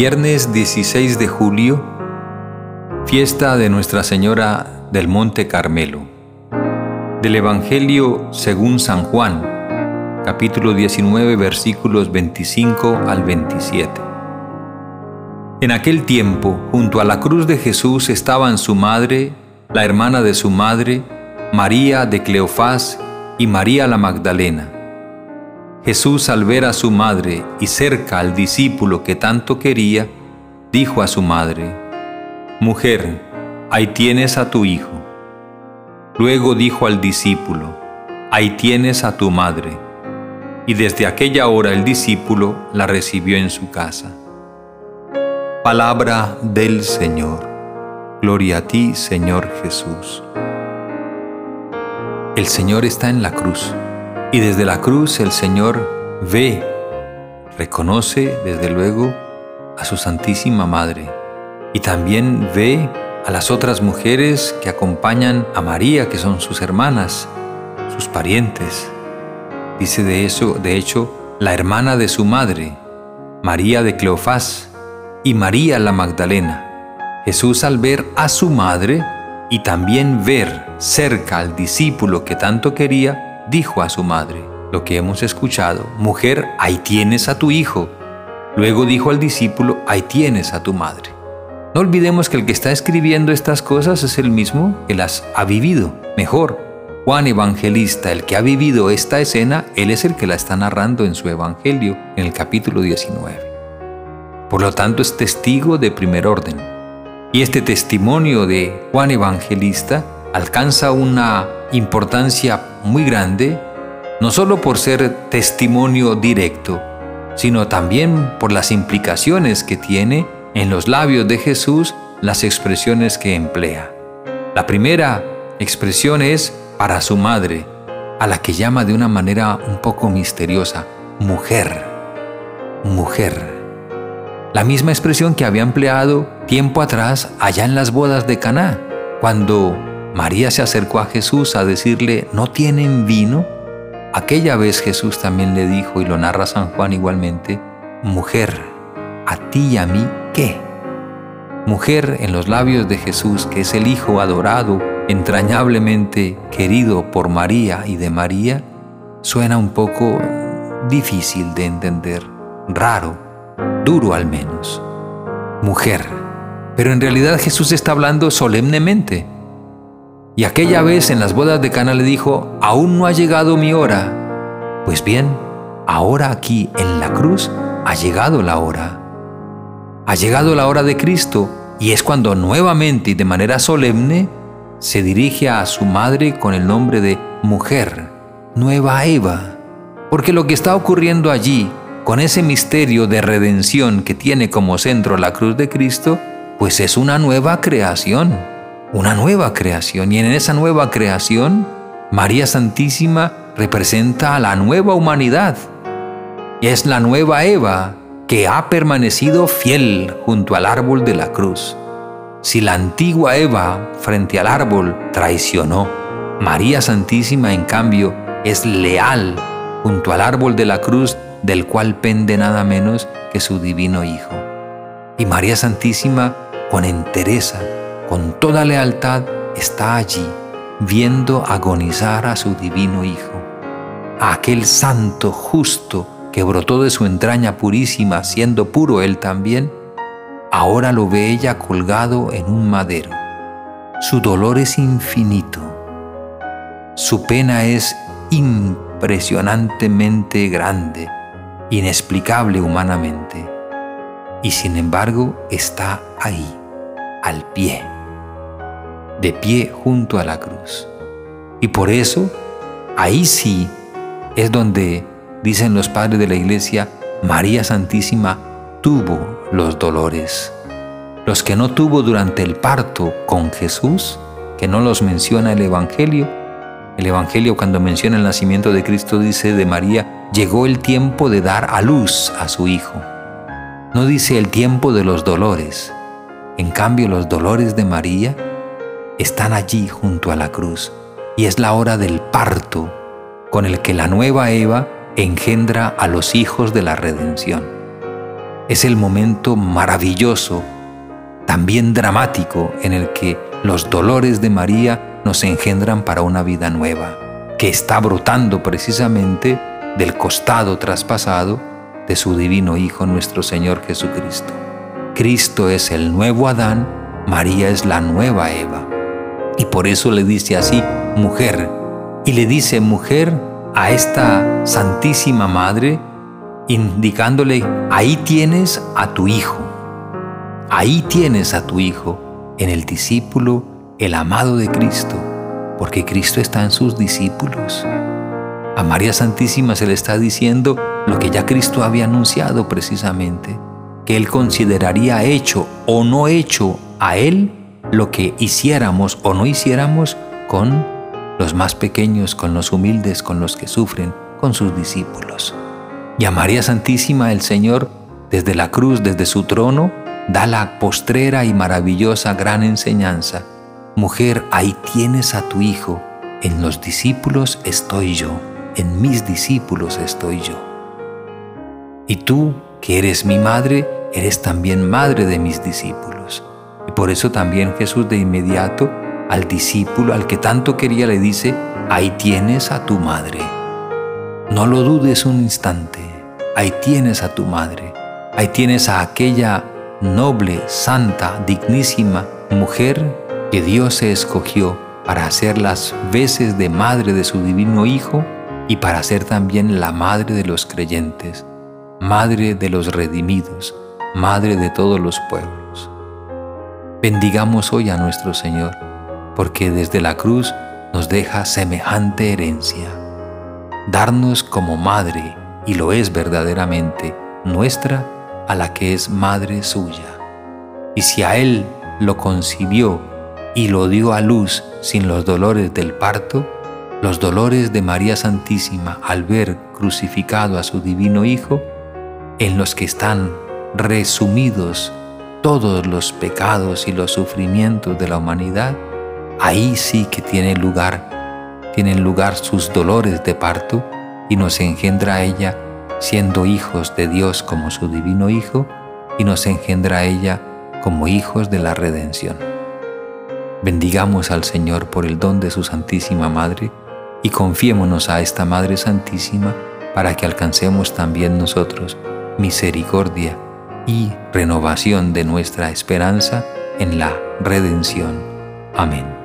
Viernes 16 de julio, fiesta de Nuestra Señora del Monte Carmelo. Del Evangelio según San Juan, capítulo 19, versículos 25 al 27. En aquel tiempo, junto a la cruz de Jesús estaban su madre, la hermana de su madre, María de Cleofás y María la Magdalena. Jesús al ver a su madre y cerca al discípulo que tanto quería, dijo a su madre, Mujer, ahí tienes a tu hijo. Luego dijo al discípulo, Ahí tienes a tu madre. Y desde aquella hora el discípulo la recibió en su casa. Palabra del Señor. Gloria a ti, Señor Jesús. El Señor está en la cruz y desde la cruz el Señor ve, reconoce desde luego a su Santísima Madre y también ve a las otras mujeres que acompañan a María, que son sus hermanas, sus parientes. Dice de eso, de hecho, la hermana de su madre, María de Cleofás y María la Magdalena. Jesús al ver a su madre y también ver cerca al discípulo que tanto quería, dijo a su madre, lo que hemos escuchado, mujer, ahí tienes a tu hijo. Luego dijo al discípulo, ahí tienes a tu madre. No olvidemos que el que está escribiendo estas cosas es el mismo que las ha vivido. Mejor, Juan Evangelista, el que ha vivido esta escena, él es el que la está narrando en su Evangelio, en el capítulo 19. Por lo tanto, es testigo de primer orden. Y este testimonio de Juan Evangelista alcanza una importancia muy grande, no solo por ser testimonio directo, sino también por las implicaciones que tiene en los labios de Jesús las expresiones que emplea. La primera expresión es para su madre, a la que llama de una manera un poco misteriosa, mujer, mujer. La misma expresión que había empleado tiempo atrás allá en las bodas de Caná, cuando María se acercó a Jesús a decirle, ¿no tienen vino? Aquella vez Jesús también le dijo, y lo narra San Juan igualmente, Mujer, ¿a ti y a mí qué? Mujer en los labios de Jesús, que es el Hijo adorado, entrañablemente querido por María y de María, suena un poco difícil de entender, raro, duro al menos. Mujer. Pero en realidad Jesús está hablando solemnemente y aquella vez en las bodas de Cana le dijo, aún no ha llegado mi hora. Pues bien, ahora aquí en la cruz ha llegado la hora. Ha llegado la hora de Cristo y es cuando nuevamente y de manera solemne se dirige a su madre con el nombre de mujer, nueva Eva. Porque lo que está ocurriendo allí, con ese misterio de redención que tiene como centro la cruz de Cristo, pues es una nueva creación una nueva creación y en esa nueva creación María Santísima representa a la nueva humanidad y es la nueva Eva que ha permanecido fiel junto al árbol de la cruz. Si la antigua Eva frente al árbol traicionó, María Santísima en cambio es leal junto al árbol de la cruz del cual pende nada menos que su divino Hijo. Y María Santísima con entereza con toda lealtad está allí, viendo agonizar a su divino Hijo, a aquel santo justo que brotó de su entraña purísima, siendo puro él también, ahora lo ve ella colgado en un madero. Su dolor es infinito, su pena es impresionantemente grande, inexplicable humanamente, y sin embargo está ahí, al pie de pie junto a la cruz. Y por eso, ahí sí es donde, dicen los padres de la iglesia, María Santísima tuvo los dolores. Los que no tuvo durante el parto con Jesús, que no los menciona el Evangelio, el Evangelio cuando menciona el nacimiento de Cristo dice de María, llegó el tiempo de dar a luz a su Hijo. No dice el tiempo de los dolores. En cambio, los dolores de María están allí junto a la cruz y es la hora del parto con el que la nueva Eva engendra a los hijos de la redención. es el momento maravilloso, también dramático, en el que los dolores de María nos engendran para una vida nueva, que está brotando precisamente del costado traspasado de su divino Hijo nuestro Señor Jesucristo. Cristo es el nuevo Adán, María es la nueva Eva. Y por eso le dice así, mujer, y le dice mujer a esta Santísima Madre, indicándole, ahí tienes a tu Hijo, ahí tienes a tu Hijo, en el discípulo, el amado de Cristo, porque Cristo está en sus discípulos. A María Santísima se le está diciendo lo que ya Cristo había anunciado precisamente, que Él consideraría hecho o no hecho a Él lo que hiciéramos o no hiciéramos con los más pequeños, con los humildes, con los que sufren, con sus discípulos. Y a María Santísima el Señor, desde la cruz, desde su trono, da la postrera y maravillosa gran enseñanza. Mujer, ahí tienes a tu Hijo, en los discípulos estoy yo, en mis discípulos estoy yo. Y tú, que eres mi madre, eres también madre de mis discípulos. Y por eso también Jesús de inmediato al discípulo al que tanto quería le dice, ahí tienes a tu madre. No lo dudes un instante, ahí tienes a tu madre, ahí tienes a aquella noble, santa, dignísima mujer que Dios se escogió para hacer las veces de madre de su divino Hijo y para ser también la madre de los creyentes, madre de los redimidos, madre de todos los pueblos. Bendigamos hoy a nuestro Señor porque desde la cruz nos deja semejante herencia. Darnos como madre, y lo es verdaderamente, nuestra a la que es madre suya. Y si a Él lo concibió y lo dio a luz sin los dolores del parto, los dolores de María Santísima al ver crucificado a su divino Hijo, en los que están resumidos todos los pecados y los sufrimientos de la humanidad, ahí sí que tiene lugar, tienen lugar sus dolores de parto y nos engendra a ella siendo hijos de Dios como su divino Hijo y nos engendra a ella como hijos de la redención. Bendigamos al Señor por el don de su Santísima Madre y confiémonos a esta Madre Santísima para que alcancemos también nosotros misericordia y renovación de nuestra esperanza en la redención. Amén.